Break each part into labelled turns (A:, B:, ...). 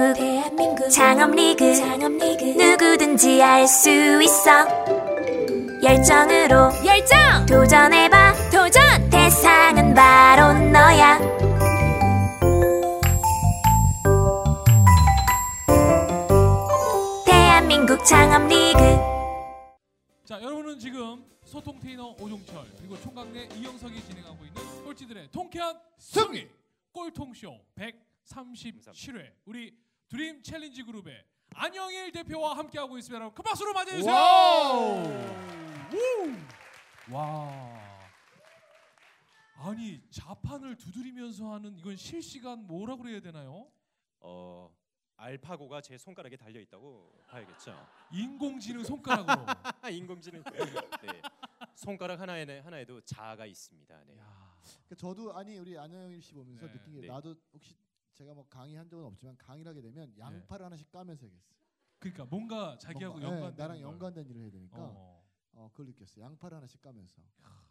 A: 대한민국 대한민국 창업리그. 창업리그. 누구든지 알 수 있어. 열정으로 열정! 도전해봐. 도전! 대상은 바로 너야. 대한민국 창업리그.
B: 자 여러분은 지금 소통 테이너 오종철 그리고 총각내 이영석이 진행하고 있는 꼴찌들의 통쾌한 승리! 꼴통쇼 137회. 우리 Dream Challenge Group의 안영일 대표와 함께하고 있습니다. 여러분 큰 박수로 맞이해주세요. 우! 와. 아니 자판을 두드리면서 하는 이건 실시간 뭐라 그래야 되나요?
C: 어 알파고가 제 손가락에 달려 있다고 봐야겠죠.
B: 인공지능 손가락으로.
C: 인공지능. 네. 손가락 하나에 하나에도 자아가 있습니다. 네.
B: 야.
D: 그러니까 저도 아니 우리 안영일 씨 보면서
B: 네.
D: 느낀 게
C: 네.
D: 나도 혹시 제가 뭐 강의한 적은 없지만 강의를 하게 되면 양팔을 하나씩 까면서 하겠어.
B: 그러니까 뭔가 자기하고
D: 뭔가, 예,
B: 연관
D: 나랑 연관된 일을 해야 되니까
B: 어.
D: 어. 그걸 느꼈어. 양팔을 하나씩 까면서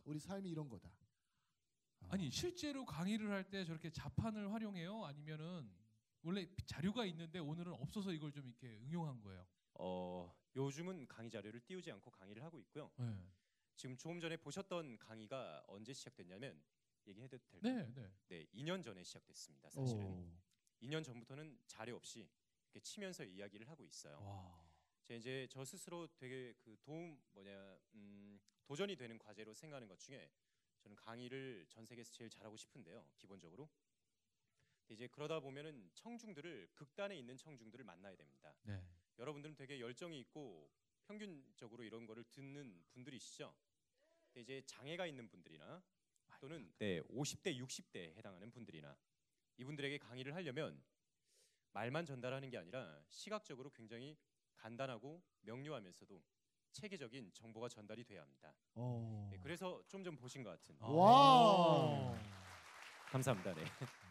D: 우리 삶이 이런 거다. 어.
B: 아니 실제로 강의를 할 때 저렇게 자판을 활용해요? 아니면은 원래 자료가 있는데 오늘은 없어서 이걸 좀 이렇게 응용한 거예요?
C: 어 요즘은 강의 자료를 띄우지 않고 강의를 하고 있고요.
B: 네,
C: 지금 조금 전에 보셨던 강의가 언제 시작됐냐면 얘기해도 될까요?
B: 네, 네.
C: 네, 2년 전에 시작됐습니다. 사실은
D: 오.
C: 2년 전부터는 자료 없이 이렇게 치면서 이야기를 하고 있어요.
B: 와,
C: 제가 이제 저 스스로 되게 그 도움 뭐냐 음, 도전이 되는 과제로 생각하는 것 중에 저는 강의를 전 세계에서 제일 잘하고 싶은데요. 기본적으로 이제 그러다 보면은 청중들을 극단에 있는 청중들을 만나야 됩니다.
B: 네,
C: 여러분들은 되게 열정이 있고 평균적으로 이런 거를 듣는 분들이시죠. 이제 장애가 있는 분들이나 또는 네 50대 60대에 해당하는 분들이나 이분들에게 강의를 하려면 말만 전달하는 게 아니라 시각적으로 굉장히 간단하고 명료하면서도 체계적인 정보가 전달이 돼야 합니다.
D: 어.
C: 네, 그래서 좀 좀 보신 것 같은.
D: 와우.
C: 감사합니다. 네.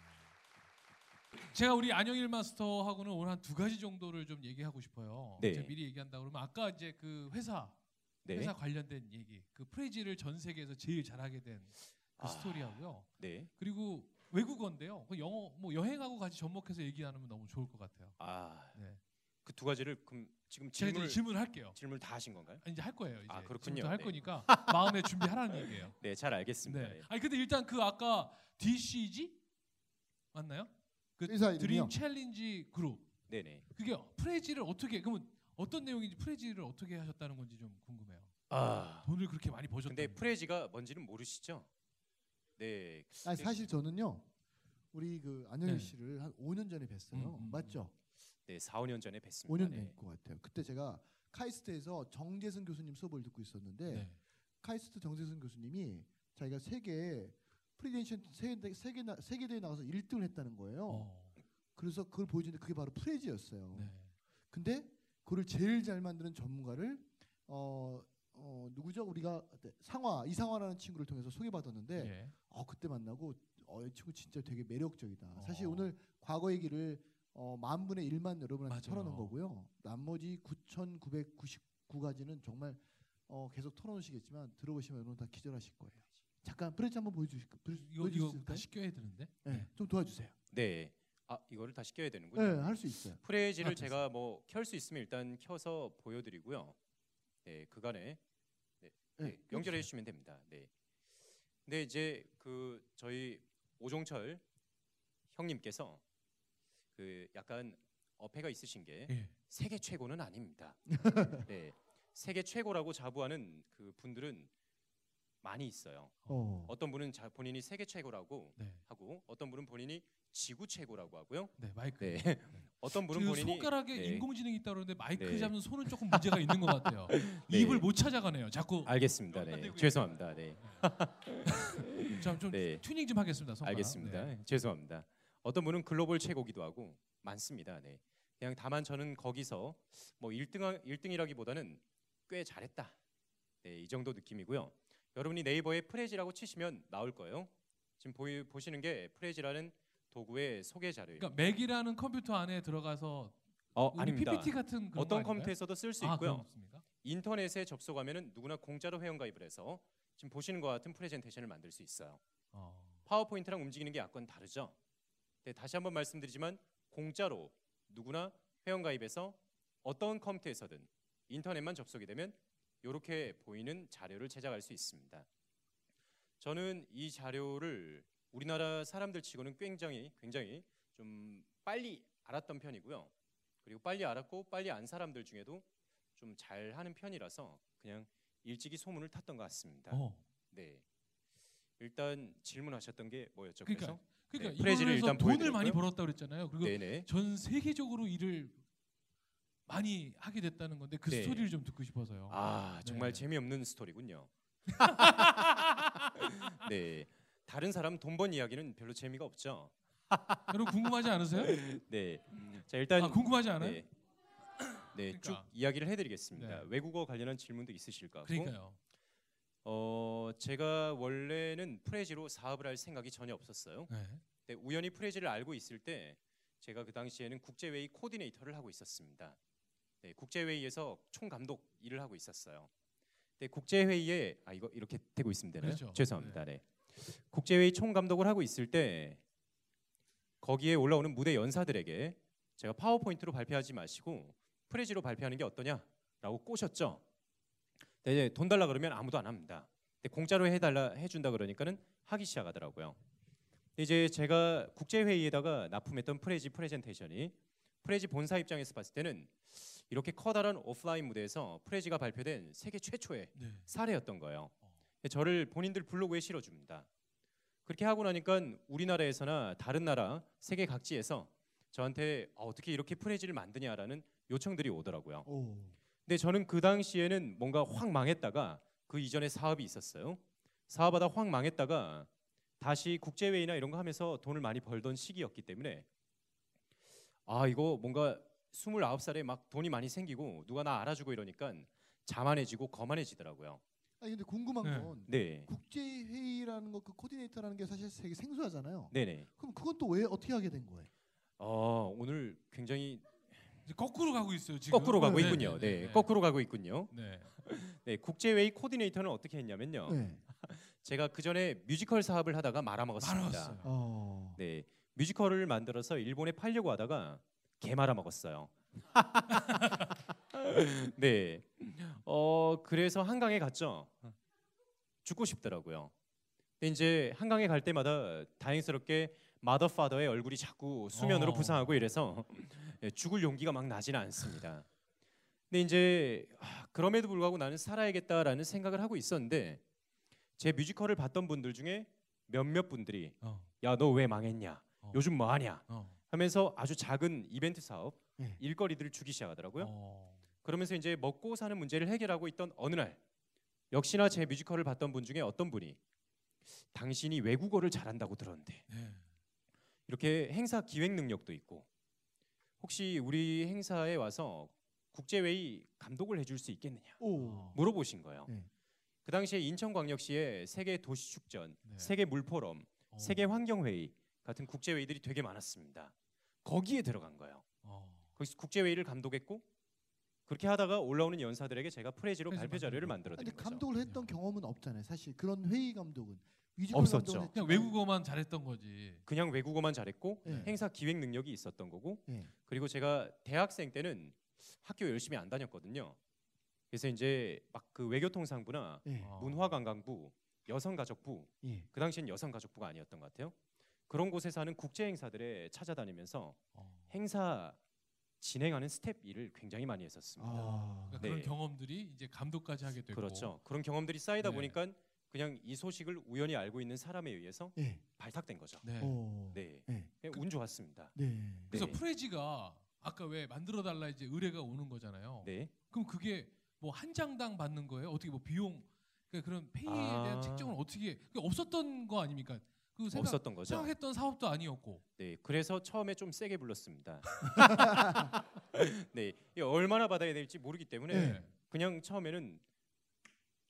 B: 제가 우리 안영일 마스터하고는 오늘 한 두 가지 정도를 좀 얘기하고 싶어요.
C: 네.
B: 제가 미리 얘기한다 그러면 아까 이제 그 회사
C: 네.
B: 회사 관련된 얘기, 그 프레지를 전 세계에서 제일 잘하게 된 그
C: 아.
B: 스토리하고요.
C: 네.
B: 그리고 외국어인데요. 그 영어 뭐 여행하고 같이 접목해서 얘기 나누면 너무 좋을 것 같아요.
C: 아,
B: 네.
C: 그 두 가지를 그럼 지금
B: 제가
C: 질문을
B: 이제 질문할게요.
C: 질문 다 하신 건가요?
B: 이제 할 거예요. 이제
C: 아, 그렇군요.
B: 지금부터 할
C: 네.
B: 거니까 마음에 준비하라는 얘기예요.
C: 네, 잘 알겠습니다.
B: 네.
C: 네.
B: 아니 근데 일단 그 아까 DCG 맞나요? 그
D: 회사 이름이요?
B: Dream Challenge Group
C: 네, 네.
B: 그게 Prezi를 어떻게 그러면 어떤 내용인지 Prezi를 어떻게 하셨다는 건지 좀 궁금해요.
C: 아,
B: 돈을 그렇게 많이 버셨다.
C: 근데 Prezi가 뭔지는 모르시죠? 네.
D: 아니 사실 저는요. 우리 그 안영일
B: 네.
D: 씨를 한 5년 전에 뵀어요.
B: 음, 음,
D: 맞죠?
C: 네, 4, 5년 전에 뵀습니다.
D: 5년
C: 네.
D: 된것 같아요. 그때 제가 카이스트에서 정재승 교수님 수업을 듣고 있었는데
B: 네.
D: 카이스트 정재승 교수님이 자기가 세계 프레젠테이션 세계 세계 나- 세계 대회 나가서 1등을 했다는 거예요.
B: 어.
D: 그래서 그걸 보여주는데 그게 바로 Prezi였어요.
B: 네.
D: 근데 그걸 제일 잘 만드는 전문가를 어, 어 누구죠? 우리가 그때 상화 이상화라는 친구를 통해서 소개받았는데
B: 예.
D: 어 그때 만나고 어 이 친구 진짜 되게 매력적이다. 사실
B: 어.
D: 오늘 과거 얘기를 어, 만 분의 일만 여러분한테
B: 맞아요.
D: 털어놓은 거고요. 나머지 9,999가지는 정말 어, 계속 털어놓으시겠지만 들어보시면 여러분 다 기절하실 거예요. 잠깐 프레지 한번 보여주실까?
B: 이거
D: 있을까요?
B: 다시 껴야 되는데.
D: 네, 좀 도와주세요.
C: 네. 아, 이거를 다시 껴야 되는군요.
D: 네, 할 수 있어요.
C: 프레지를
D: 아,
C: 제가 뭐 켤 수 있으면 일단 켜서 보여드리고요. 네, 그간에 네,
D: 네,
C: 네, 연결해. 주시면 됩니다. 네. 근데 이제 그 저희 오종철 형님께서 그 약간 어폐가 있으신 게
B: 예.
C: 세계 최고는 아닙니다. 네, 세계 최고라고 자부하는 그 분들은 많이 있어요.
D: 어.
C: 어떤 분은 자, 본인이 세계 최고라고
B: 네.
C: 하고 어떤 분은 본인이 지구 최고라고 하고요.
B: 네 마이크.
C: 네. 어떤 분은
B: 지금
C: 본인이
B: 손가락에
C: 네.
B: 인공지능이 있다 그러는데 마이크
C: 네.
B: 잡는 손은 조금 문제가 있는 것 같아요.
C: 네.
B: 입을 못 찾아가네요. 자꾸
C: 알겠습니다. 네. 죄송합니다. 네.
B: 좀, 좀
C: 네.
B: 튜닝 좀 하겠습니다. 손가락.
C: 알겠습니다.
B: 네.
C: 죄송합니다. 어떤 분은 글로벌 최고기도 하고 많습니다. 네. 그냥 다만 저는 거기서 뭐 1등 1등이라기보다는 꽤 잘했다. 네, 이 정도 느낌이고요. 여러분이 네이버에 Prezi라고 치시면 나올 거예요. 지금 보이, 보시는 게 Prezi라는 도구의 소개 자료예요.
B: 그러니까 Mac이라는 컴퓨터 안에 들어가서
C: 어,
B: 우리
C: 아닙니다.
B: PPT 같은 그런
C: 어떤? 컴퓨터에서도 쓸수
B: 아,
C: 있고요.
B: 그렇습니까?
C: 인터넷에 접속하면은 누구나 공짜로 회원가입을 해서 지금 보시는 것 같은 프레젠테이션을 만들 수 있어요.
B: 어.
C: 파워포인트랑 움직이는 게 약간 다르죠. 네, 다시 한번 말씀드리지만 공짜로 누구나 회원 가입해서 어떤 컴퓨터에서든 인터넷만 접속이 되면 이렇게 보이는 자료를 제작할 수 있습니다. 저는 이 자료를 우리나라 사람들 치고는 굉장히 굉장히 좀 빨리 알았던 편이고요. 그리고 빨리 알았고 빨리 안 사람들 중에도 좀 잘하는 편이라서 그냥 일찍이 소문을 탔던 것 같습니다.
B: 어.
C: 네. 일단 질문하셨던 게 뭐였죠?
B: 그러니까
C: 그래서
B: 그러니까
C: 네,
B: 이걸로 해서 돈을
C: 보여드렸고요.
B: 많이 벌었다 그랬잖아요. 그리고
C: 네네.
B: 전 세계적으로 일을 많이 하게 됐다는 건데 그
C: 네.
B: 스토리를 좀 듣고 싶어서요.
C: 아 정말
B: 네.
C: 재미없는 스토리군요. 네. 다른 사람 돈 번 이야기는 별로 재미가 없죠.
B: 여러분 궁금하지 않으세요?
C: 네. 자 일단
B: 아 궁금하지 않아요?
C: 네. 네, 쭉
B: 그러니까.
C: 이야기를 해드리겠습니다.
B: 네.
C: 외국어 관련한 질문도 있으실 것 같고,
B: 그러니까요.
C: 어 제가 원래는 프레지로 사업을 할 생각이 전혀 없었어요.
B: 네.
C: 네, 우연히 프레지를 알고 있을 때 제가 그 당시에는 국제회의 코디네이터를 하고 있었습니다. 네, 국제회의에서 총감독 일을 하고 있었어요. 네, 국제회의에 아 이거 이렇게 되고 있으면 되나요?
B: 그렇죠.
C: 죄송합니다. 네. 국제회의 총감독을 하고 있을 때 거기에 올라오는 무대 연사들에게 제가 PowerPoint로 발표하지 마시고 Prezi로 발표하는 게 어떠냐라고 꼬셨죠. 네, 이제 돈 달라 그러면 아무도 안 합니다. 근데 공짜로 해달라 해준다 그러니까는 하기 시작하더라고요. 이제 제가 국제 회의에다가 납품했던 Prezi 프레젠테이션이 Prezi 본사 입장에서 봤을 때는 이렇게 커다란 오프라인 무대에서 Prezi가 발표된 세계 최초의
B: 네.
C: 사례였던 거예요.
B: 어.
C: 저를 본인들 블로그에 실어줍니다. 그렇게 하고 나니까 우리나라에서나 다른 나라 세계 각지에서 저한테 어, 어떻게 이렇게 프레지를 만드냐라는 요청들이 오더라고요.
D: 오.
C: 근데 저는 그 당시에는 뭔가 확 망했다가 그 이전에 사업이 있었어요. 사업하다 확 망했다가 다시 국제회의나 이런 거 하면서 돈을 많이 벌던 시기였기 때문에 아 이거 뭔가 29살에 막 돈이 많이 생기고 누가 나 알아주고 이러니까 자만해지고 거만해지더라고요.
D: 아니 근데 궁금한
B: 네.
D: 건
C: 네.
D: 국제 회의라는 거 그 코디네이터라는 게 사실 되게 생소하잖아요.
C: 네네.
D: 그럼 그건 또 왜 어떻게 하게 된 거예요?
C: 어, 오늘 굉장히
B: 이제 거꾸로 가고 있어요 지금.
C: 거꾸로 가고
D: 네,
C: 있군요.
B: 네,
C: 네,
B: 네, 네.
C: 거꾸로 가고 있군요.
B: 네.
C: 네, 국제회의 코디네이터는 어떻게 했냐면요.
D: 네.
C: 제가 그 전에 뮤지컬 사업을 하다가 말아먹었습니다.
B: 말았어요.
D: 어.
C: 네, 뮤지컬을 만들어서 일본에 팔려고 하다가 개 말아 먹었어요. 네, 어 그래서 한강에 갔죠. 죽고 싶더라고요. 근데 이제 한강에 갈 때마다 다행스럽게 마더 파더의 얼굴이 자꾸 수면으로
B: 어.
C: 부상하고 이래서 예, 죽을 용기가 막 나지는 않습니다. 근데 이제 아, 그럼에도 불구하고 나는 살아야겠다라는 생각을 하고 있었는데 제 뮤지컬을 봤던 분들 중에 몇몇 분들이
B: 어.
C: 야너 왜 망했냐
B: 어.
C: 요즘 뭐 하냐
B: 어.
C: 하면서 아주 작은 이벤트 사업
D: 네.
C: 일거리들을 주기 시작하더라고요.
B: 어.
C: 그러면서 이제 먹고 사는 문제를 해결하고 있던 어느 날 역시나 제 뮤지컬을 봤던 분 중에 어떤 분이 당신이 외국어를 잘한다고 들었는데
B: 네.
C: 이렇게 행사 기획 능력도 있고 혹시 우리 행사에 와서 국제회의 감독을 해줄 수 있겠느냐
D: 오.
B: 어.
C: 물어보신 거예요.
D: 네.
C: 그 당시에 인천광역시에 세계 도시축전,
B: 네.
C: 세계 물포럼,
B: 어.
C: 세계 환경회의 같은 국제회의들이 되게 많았습니다. 거기에 들어간 거예요.
B: 어.
C: 거기서 국제회의를 감독했고 그렇게 하다가 올라오는 연사들에게 제가 프레지로
B: 프레지
C: 발표 자료를. 만들어
D: 근데
C: 드린 거죠.
D: 감독을 했던 경험은 없잖아요. 사실 그런 회의 감독은
C: 없었죠.
D: 감독은
B: 그냥
D: 했지만-
B: 외국어만 잘했던 거지.
C: 그냥 외국어만 잘했고
D: 네.
C: 행사 기획 능력이 있었던 거고
D: 네.
C: 그리고 제가 대학생 때는 학교 열심히 안 다녔거든요. 그래서 이제 막 그 외교통상부나
D: 예.
B: 어.
C: 문화관광부, 여성가족부
D: 예.
C: 그 당시엔 여성가족부가 아니었던 것 같아요. 그런 곳에서 하는 국제 행사들에 찾아다니면서
B: 어.
C: 행사 진행하는 스텝 일을 굉장히 많이 했었습니다.
D: 아.
B: 그러니까
C: 네.
B: 그런 경험들이 이제 감독까지 하게 되고.
C: 그렇죠. 그런 경험들이 쌓이다
B: 네.
C: 보니까 그냥 이 소식을 우연히 알고 있는 사람에 의해서
D: 예.
C: 발탁된 거죠.
B: 네.
D: 오.
C: 네,
D: 네.
C: 그냥 운 좋았습니다.
D: 네.
B: 그래서
C: 네.
B: Prezi가 아까 왜 만들어 달라 이제 의뢰가 오는 거잖아요.
C: 네,
B: 그럼 그게 뭐 한 장당 받는 거예요? 어떻게 뭐 비용 그러니까 그런 페이에 대한
C: 아.
B: 책정은 어떻게 없었던 거 아닙니까? 그 생각,
C: 없었던 거죠.
B: 생각했던 사업도 아니었고.
C: 네, 그래서 처음에 좀 세게 불렀습니다. 네, 얼마나 받아야 될지 모르기 때문에
B: 네.
C: 그냥 처음에는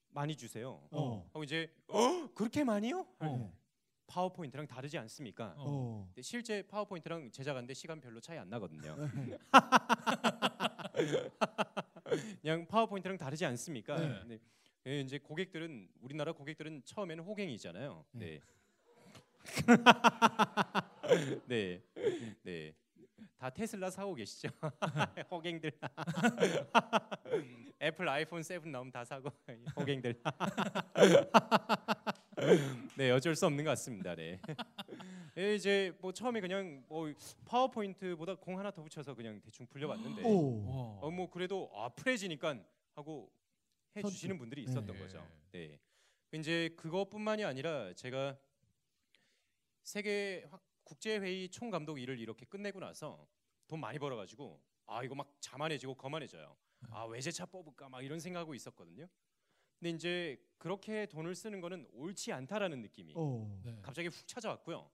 C: 많이 주세요.
D: 어.
C: 하고 이제 어 그렇게 많이요?
B: 어.
C: 파워포인트랑 다르지 않습니까?
B: 어.
D: 어.
C: 근데 실제 파워포인트랑 제작하는데 시간 별로 차이 안 나거든요. 그냥 파워포인트랑 다르지 않습니까?
B: 네.
C: 네. 예, 이제 고객들은 우리나라 고객들은 처음에는 호갱이잖아요. 네. 네. 네. 다 테슬라 사고 계시죠? 호갱들. 애플 아이폰 7 나오면 다 사고 호갱들. 네, 어쩔 수 없는 것 같습니다. 네. 예, 이제 뭐 처음에 그냥 뭐 파워포인트보다 공 하나 더 붙여서 그냥 대충 불려봤는데
D: 오.
B: 와.
C: 어뭐 그래도 아 프레지니까 하고 해
D: 선뜻.
C: 주시는 분들이 있었던
B: 네.
C: 거죠. 네. 이제 그것뿐만이 아니라 제가 세계 화- 국제 회의 총감독 일을 이렇게 끝내고 나서 돈 많이 벌어 가지고 아 이거 막 자만해지고 거만해져요. 아 외제차 뽑을까 막 이런 생각하고 있었거든요. 근데 이제 그렇게 돈을 쓰는 거는 옳지 않다라는 느낌이
D: 오.
B: 네.
C: 갑자기 훅 찾아왔고요.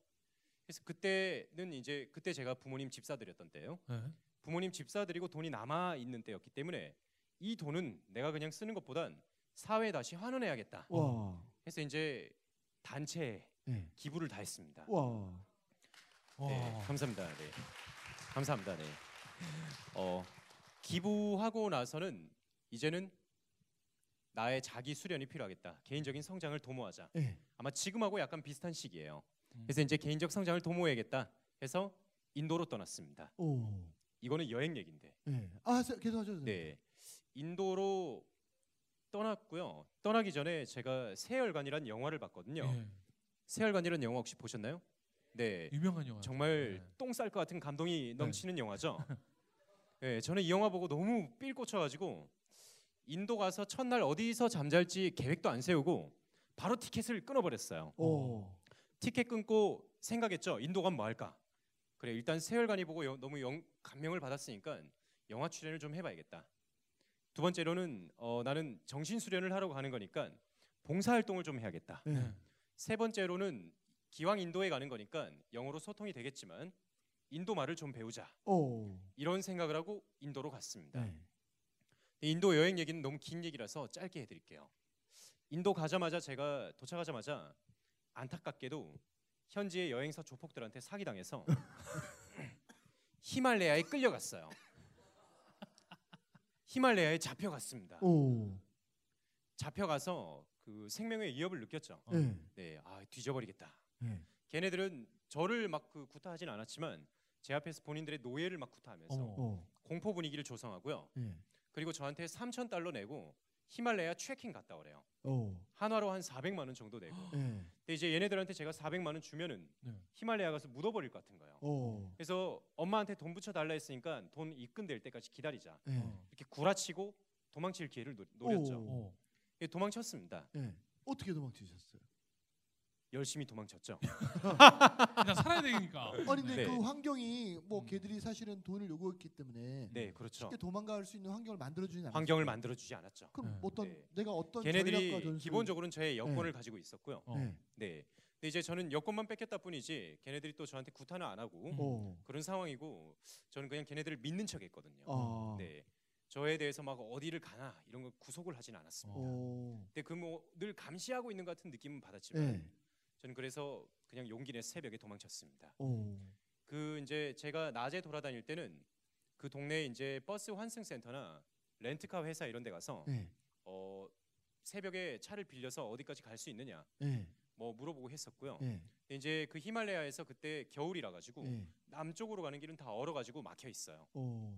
C: 그래서 그때는 이제 그때 제가 부모님 집사드렸던 때예요.
B: 네.
C: 부모님 집사드리고 돈이 남아 있는 때였기 때문에 이 돈은 내가 그냥 쓰는 것보단 사회에 다시 환원해야겠다.
D: 와.
C: 해서 이제 단체에
D: 네.
C: 기부를 다 했습니다.
D: 와.
C: 네,
B: 와.
C: 감사합니다. 네. 감사합니다. 네. 어, 기부하고 나서는 이제는 나의 자기 수련이 필요하겠다. 개인적인 성장을 도모하자.
D: 네.
C: 아마 지금하고 약간 비슷한 시기예요.
B: 음.
C: 그래서 이제 개인적 성장을 도모해야겠다 해서 인도로 떠났습니다.
D: 오.
C: 이거는 여행 얘긴데.
D: 네. 아, 세- 계속 하셔도 돼요.
C: 네. 인도로 떠났고요. 떠나기 전에 제가 세월간이라는 영화를 봤거든요.
B: 예.
C: 세월간이라는 영화 혹시 보셨나요? 네.
B: 유명한 영화.
C: 정말
B: 네.
C: 똥쌀 것 같은 감동이 넘치는 영화죠. 네, 저는 이 영화 보고 너무 삘 꽂혀가지고 인도 가서 첫날 어디서 잠잘지 계획도 안 세우고 바로 티켓을 끊어버렸어요.
D: 오.
C: 티켓 끊고 생각했죠. 인도 가면 뭐 할까? 그래 일단 세월간이 보고 여- 너무 영, 감명을 받았으니까 영화 출연을 좀 해봐야겠다. 두 번째로는 어, 나는 정신 수련을 하러 가는 거니까 봉사 활동을 좀 해야겠다.
D: 네.
B: 네.
C: 세 번째로는 기왕 인도에 가는 거니까 영어로 소통이 되겠지만 인도 말을 좀 배우자.
D: 오.
C: 이런 생각을 하고 인도로 갔습니다.
D: 네.
C: 인도 여행 얘기는 너무 긴 얘기라서 짧게 해드릴게요. 인도 가자마자 제가 도착하자마자 안타깝게도 현지의 여행사 조폭들한테 사기당해서 히말레야에 끌려갔어요. 히말레야에 잡혀갔습니다.
D: 오.
C: 잡혀가서 그 생명의 위협을 느꼈죠.
B: 어.
D: 네.
C: 네, 아 뒤져버리겠다.
D: 네.
C: 걔네들은 저를 막 그 구타하진 않았지만 제 앞에서 본인들의 노예를 막 구타하면서
B: 어머.
D: 오.
C: 공포 분위기를 조성하고요.
D: 네.
C: 그리고 저한테 3천 달러 내고 히말라야 트레킹 갔다 오래요.
D: 오.
C: 한화로 한 400만 원 정도 내고.
D: 네.
C: 근데 이제 얘네들한테 제가 400만 원 주면은
B: 네.
C: 히말라야 가서 묻어버릴 것 같은 거예요.
D: 오.
C: 그래서 엄마한테 돈 붙여 달라 했으니까 돈 입금될 때까지 기다리자.
D: 네.
B: 어.
C: 이렇게 구라치고 도망칠 기회를 노, 노렸죠.
D: 오.
B: 어.
C: 예, 도망쳤습니다.
D: 네. 어떻게 도망치셨어요?
C: 열심히 도망쳤죠.
B: 그냥 살아야 되니까.
D: 아니 근데
C: 네.
D: 그 환경이 뭐
B: 음.
D: 걔들이 사실은 돈을 요구했기 때문에
C: 네, 그렇죠.
D: 쉽게 도망갈 수 있는 환경을 만들어 주진 않았어요.
C: 환경을 만들어 주지 않았죠.
D: 그럼
B: 네.
D: 어떤
C: 네.
D: 내가 어떤
C: 걔네들이
D: 전술
C: 기본적으로는 저의 여권을 가지고 있었고요.
B: 어.
D: 네.
C: 네. 근데 이제 저는 여권만 뺏겼다 뿐이지 걔네들이 또 저한테 구타는 안 하고
B: 음.
D: 오.
C: 그런 상황이고 저는 그냥 걔네들을 믿는 척했거든요.
D: 아.
C: 네. 저에 대해서 막 어디를 가나 이런 거 구속을 하진 않았습니다.
D: 오.
C: 근데 그 뭐 늘 감시하고 있는 것 같은 느낌은 받았지만
D: 네.
C: 저는 그래서 그냥 용기 내 새벽에 도망쳤습니다.
D: 오.
C: 그 이제 제가 낮에 돌아다닐 때는 그 동네에 이제 버스 환승 센터나 렌트카 회사 이런 데 가서
D: 네.
C: 어 새벽에 차를 빌려서 어디까지 갈 수 있느냐
D: 네.
C: 뭐 물어보고 했었고요.
D: 네.
C: 근데 이제 그 히말라야에서 그때 겨울이라 가지고
D: 네.
C: 남쪽으로 가는 길은 다 얼어 가지고 막혀 있어요.
D: 오.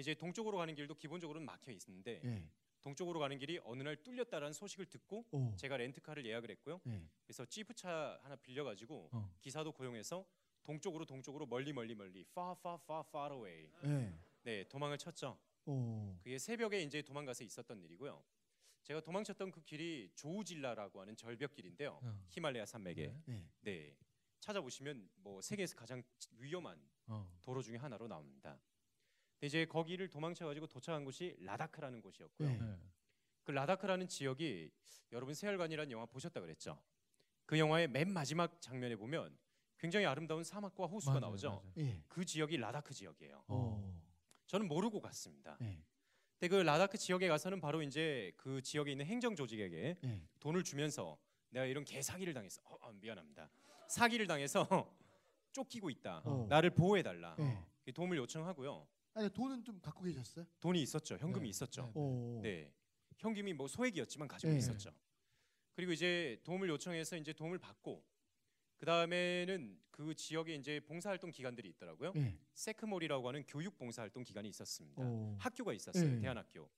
C: 이제 동쪽으로 가는 길도 기본적으로는 막혀 있는데
D: 네.
C: 동쪽으로 가는 길이 어느 날 뚫렸다라는 소식을 듣고
D: 오.
C: 제가 렌트카를 예약을 했고요.
D: 네.
C: 그래서 지프차 하나 빌려가지고
B: 어.
C: 기사도 고용해서 동쪽으로 동쪽으로 멀리 멀리 멀리 far far far far away
D: 네.
C: 네 도망을 쳤죠.
D: 오.
C: 그게 새벽에 이제 도망가서 있었던 일이고요. 제가 도망쳤던 그 길이 조우질라라고 하는 절벽길인데요.
B: 어.
C: 히말라야 산맥에
B: 네.
D: 네.
C: 네 찾아보시면 뭐 세계에서 가장 위험한
B: 어.
C: 도로 중에 하나로 나옵니다. 이제 거기를 도망쳐가지고 도착한 곳이 라다크라는 곳이었고요.
D: 네.
B: 네.
C: 그 라다크라는 지역이 여러분 세월간이라는 영화 보셨다 그랬죠. 그 영화의 맨 마지막 장면에 보면 굉장히 아름다운 사막과 호수가
B: 맞아요,
C: 나오죠.
B: 맞아요.
D: 예.
C: 그 지역이 라다크 지역이에요.
B: 어.
D: 오.
C: 저는 모르고 갔습니다.
D: 네.
C: 근데 그 라다크 지역에 가서는 바로 이제 그 지역에 있는 행정 조직에게
D: 네.
C: 돈을 주면서 내가 이런 개 사기를 당했어. 어, 어, 미안합니다. 사기를 당해서 쫓기고 있다.
D: 어.
C: 나를 보호해 달라.
D: 네.
C: 도움을 요청하고요.
D: 아니 돈은 좀 갖고 계셨어요?
C: 돈이 있었죠. 현금이
B: 네.
C: 있었죠.
B: 네.
D: 오.
C: 네. 현금이 뭐 소액이었지만 가지고
D: 네.
C: 있었죠. 그리고 이제 도움을 요청해서 이제 도움을 받고 그 다음에는 그 지역에 이제 봉사활동 기관들이 있더라고요.
D: 예.
C: 세크몰이라고 하는 교육 봉사활동 기관이 있었습니다.
D: 어.
C: 학교가 있었어요.
D: 네.
C: 대안학교.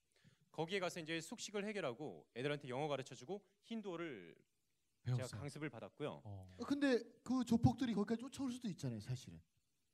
C: 거기에 가서 이제 숙식을 해결하고 애들한테 영어 가르쳐주고 힌두어를 제가
B: 배웠어요.
C: 강습을 받았고요.
B: 어.
D: 어, 근데 그 조폭들이 거기까지 쫓아올 수도 있잖아요, 사실은.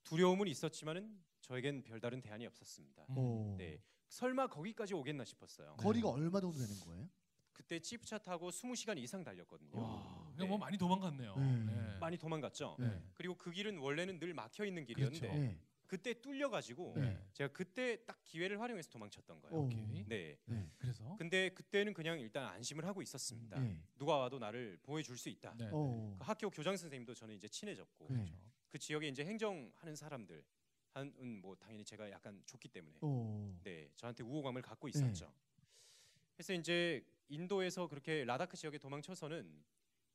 C: 두려움은 있었지만은 저에겐 별다른 대안이 없었습니다.
B: 음.
D: 어.
C: 네. 설마 거기까지 오겠나 싶었어요.
B: 네.
D: 거리가 얼마 정도 되는 거예요?
C: 그때 지프차 타고 20시간 이상 달렸거든요.
B: 와,
C: 네.
B: 그냥 뭐 많이 도망갔네요.
D: 네.
B: 네.
C: 많이 도망갔죠.
B: 네.
C: 그리고 그 길은 원래는 늘 막혀 있는 길이었는데
B: 그렇죠.
D: 네.
C: 그때 뚫려가지고
B: 네.
C: 제가 그때 딱 기회를 활용해서 도망쳤던 거예요.
D: 어.
B: 오케이.
C: 네.
D: 네.
B: 그래서
C: 근데 그때는 그냥 일단 안심을 하고 있었습니다.
D: 네.
C: 누가 와도 나를 보호해 줄 수 있다.
B: 네.
D: 어.
C: 그 학교 교장 선생님도 저는 이제 친해졌고
D: 네.
B: 그렇죠.
C: 그 지역에 이제 행정하는 사람들 한은 뭐 당연히 제가 약간 좋기 때문에
D: 어.
C: 네 저한테 우호감을 갖고 있었죠. 그래서 이제 인도에서 그렇게 라다크 지역에 도망쳐서는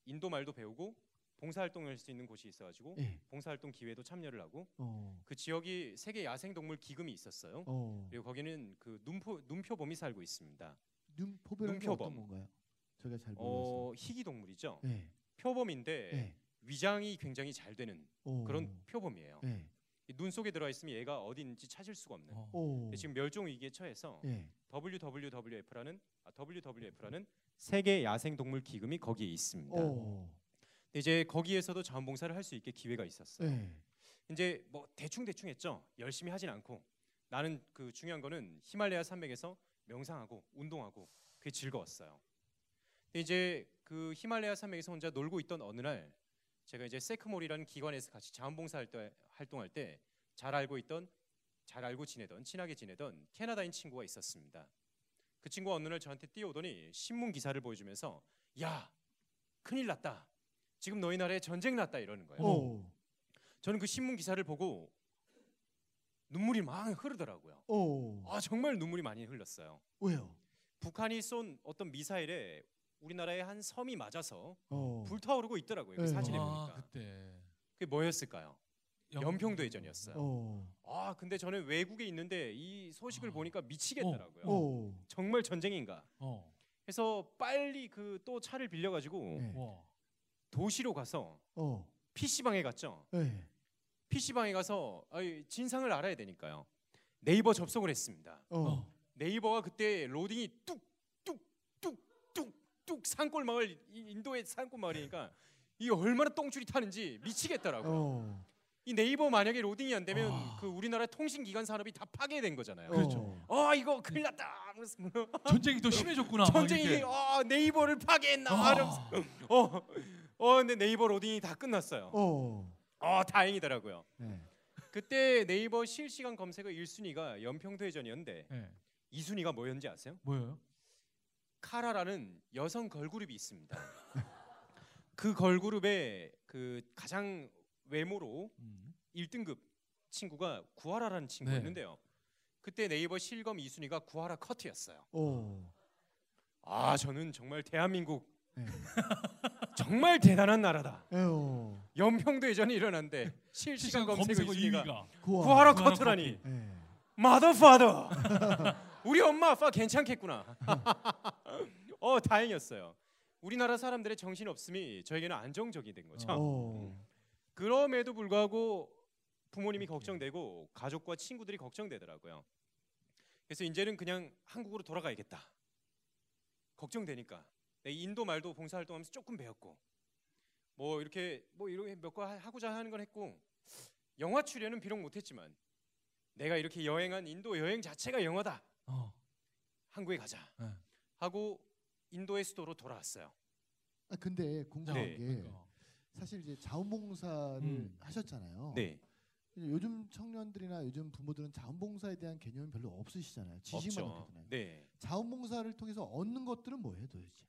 C: 인도 말도 배우고 봉사활동을 할 수 있는 곳이 있어가지고
D: 예.
C: 봉사활동 기회도 참여를 하고
D: 어.
C: 그 지역이 세계 야생동물 기금이 있었어요.
D: 어.
C: 그리고 거기는 그 눈포 눈표범이 살고 있습니다. 눈표범.
D: 어떤 건가요? 제가 잘 몰라서.
C: 어 희귀 동물이죠.
D: 네.
C: 표범인데
D: 네.
C: 위장이 굉장히 잘 되는
D: 어.
C: 그런 표범이에요.
D: 네.
C: 이눈 속에 들어가 있으면 얘가 어디 있는지 찾을 수가 없는.
B: 어.
D: 오.
C: 근데 지금 멸종 위기에 처해서
D: 예.
C: WWF라는 아, WWF라는 세계 야생 동물 기금이 거기에 있습니다.
D: 오.
C: 이제 거기에서도 자원봉사를 할 수 있게 기회가 있었어요.
D: 예.
C: 이제 뭐 대충 대충 했죠. 열심히 하진 않고 나는 그 중요한 거는 히말라야 산맥에서 명상하고 운동하고 그게 즐거웠어요. 근데 이제 그 히말라야 산맥에서 혼자 놀고 있던 어느 날 제가 이제 세크몰이라는 기관에서 같이 자원봉사 할 때, 활동할 때 잘 알고 있던 잘 알고 지내던 친하게 지내던 캐나다인 친구가 있었습니다. 그 친구가 어느 날 저한테 뛰어오더니 신문 기사를 보여주면서 야 큰일 났다. 지금 너희 나라에 전쟁 났다 이러는 거예요.
D: 오.
C: 저는 그 신문 기사를 보고 눈물이 막 흐르더라고요.
D: 오.
C: 아 정말 눈물이 많이 흘렀어요.
D: 왜요?
C: 북한이 쏜 어떤 미사일에 우리나라의 한 섬이 맞아서
D: 어.
C: 불타오르고 있더라고요. 그
D: 네.
C: 사진에
B: 아,
C: 보니까
B: 그때
C: 그게 뭐였을까요? 연평도 해전이었어요.
D: 어.
C: 아 근데 저는 외국에 있는데 이 소식을
B: 아.
C: 보니까 미치겠더라고요.
D: 오.
C: 정말 전쟁인가?
B: 어.
C: 해서 빨리 그 또 차를 빌려가지고
D: 네.
B: 와.
C: 도시로 가서
D: 어.
C: PC 방에 갔죠.
D: 예.
C: PC 방에 가서 아이, 진상을 알아야 되니까요. 네이버 접속을 했습니다.
D: 어.
B: 어.
C: 네이버가 그때 로딩이 뚝 뚝뚝뚝뚝 산골 마을 이- 인도의 산골 마을이니까 이 얼마나 똥줄이 타는지 미치겠더라고요.
D: 어.
C: 이 네이버 만약에 로딩이 안 되면
B: 아.
C: 그 우리나라 통신 기관 산업이 다 파괴된 거잖아요.
B: 그렇죠.
C: 어 이거 큰일 났다. 하면서
B: 전쟁이 더 심해졌구나. 막
C: 전쟁이. 어 네이버를 파괴했나
B: 아.
C: 어, 어 근데 네이버 로딩이 다 끝났어요.
D: 어.
C: 어 다행이더라고요.
D: 네.
C: 그때 네이버 실시간 검색어 1순위가 연평도 해전이었는데
B: 네.
C: 2순위가 뭐였는지 아세요?
B: 뭐예요?
C: 카라라는 여성 걸그룹이 있습니다. 그 걸그룹의 그 가장 외모로
B: 음.
C: 1등급 친구가 구하라라는 친구였는데요. 그때 네이버 실검 2순위가 구하라 커트였어요.
D: 오.
C: 아 저는 정말 대한민국
D: 네.
C: 정말 대단한 나라다.
D: 에어.
C: 연평도 해전이 일어났는데 실시간 검색어 2순위가
B: 2위가
D: 구하.
C: 구하라
B: 구하라
C: 커트라니
D: 예.
C: 마더 파더 우리 엄마 아빠 괜찮겠구나. 어 다행이었어요. 우리나라 사람들의 정신 없음이 저에게는 안정적이 된 거죠.
D: 어.
C: 그럼에도 불구하고 부모님이 걱정되고 가족과 친구들이 걱정되더라고요. 그래서 이제는 그냥 한국으로 돌아가야겠다. 걱정되니까 내 인도 말도 봉사활동하면서 조금 배웠고 뭐 이렇게 뭐 이렇게 몇 거 하고자 하는 건 했고 영화 출연은 비록 못했지만 내가 이렇게 여행한 인도 여행 자체가 영화다.
B: 어.
C: 한국에 가자
B: 네.
C: 하고 인도의 수도로 돌아왔어요.
D: 아 근데 궁금한
C: 네.
D: 게
B: 그러니까.
D: 사실 이제 자원봉사를
B: 음.
D: 하셨잖아요.
C: 네,
D: 요즘 청년들이나 요즘 부모들은 자원봉사에 대한 개념이 별로 없으시잖아요. 지식만
C: 없죠.
D: 없거든요.
C: 네,
D: 자원봉사를 통해서 얻는 것들은 뭐예요, 도대체?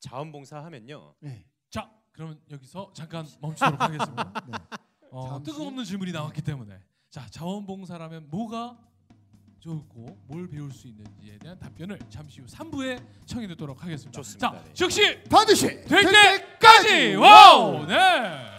C: 자원봉사 하면요.
D: 네.
B: 자, 그러면 여기서 잠깐 멈추도록 하겠습니다.
D: 네.
B: 어,
D: 잠시-
B: 뜨거운 질문이 나왔기 때문에 자 자원봉사라면 뭐가 좋고 뭘 배울 수 있는지에 대한 답변을 잠시 후 3부에 청해 듣도록 하겠습니다.
C: 좋습니다.
B: 자,
C: 네.
B: 즉시
D: 반드시
B: 될 때까지 wow 네.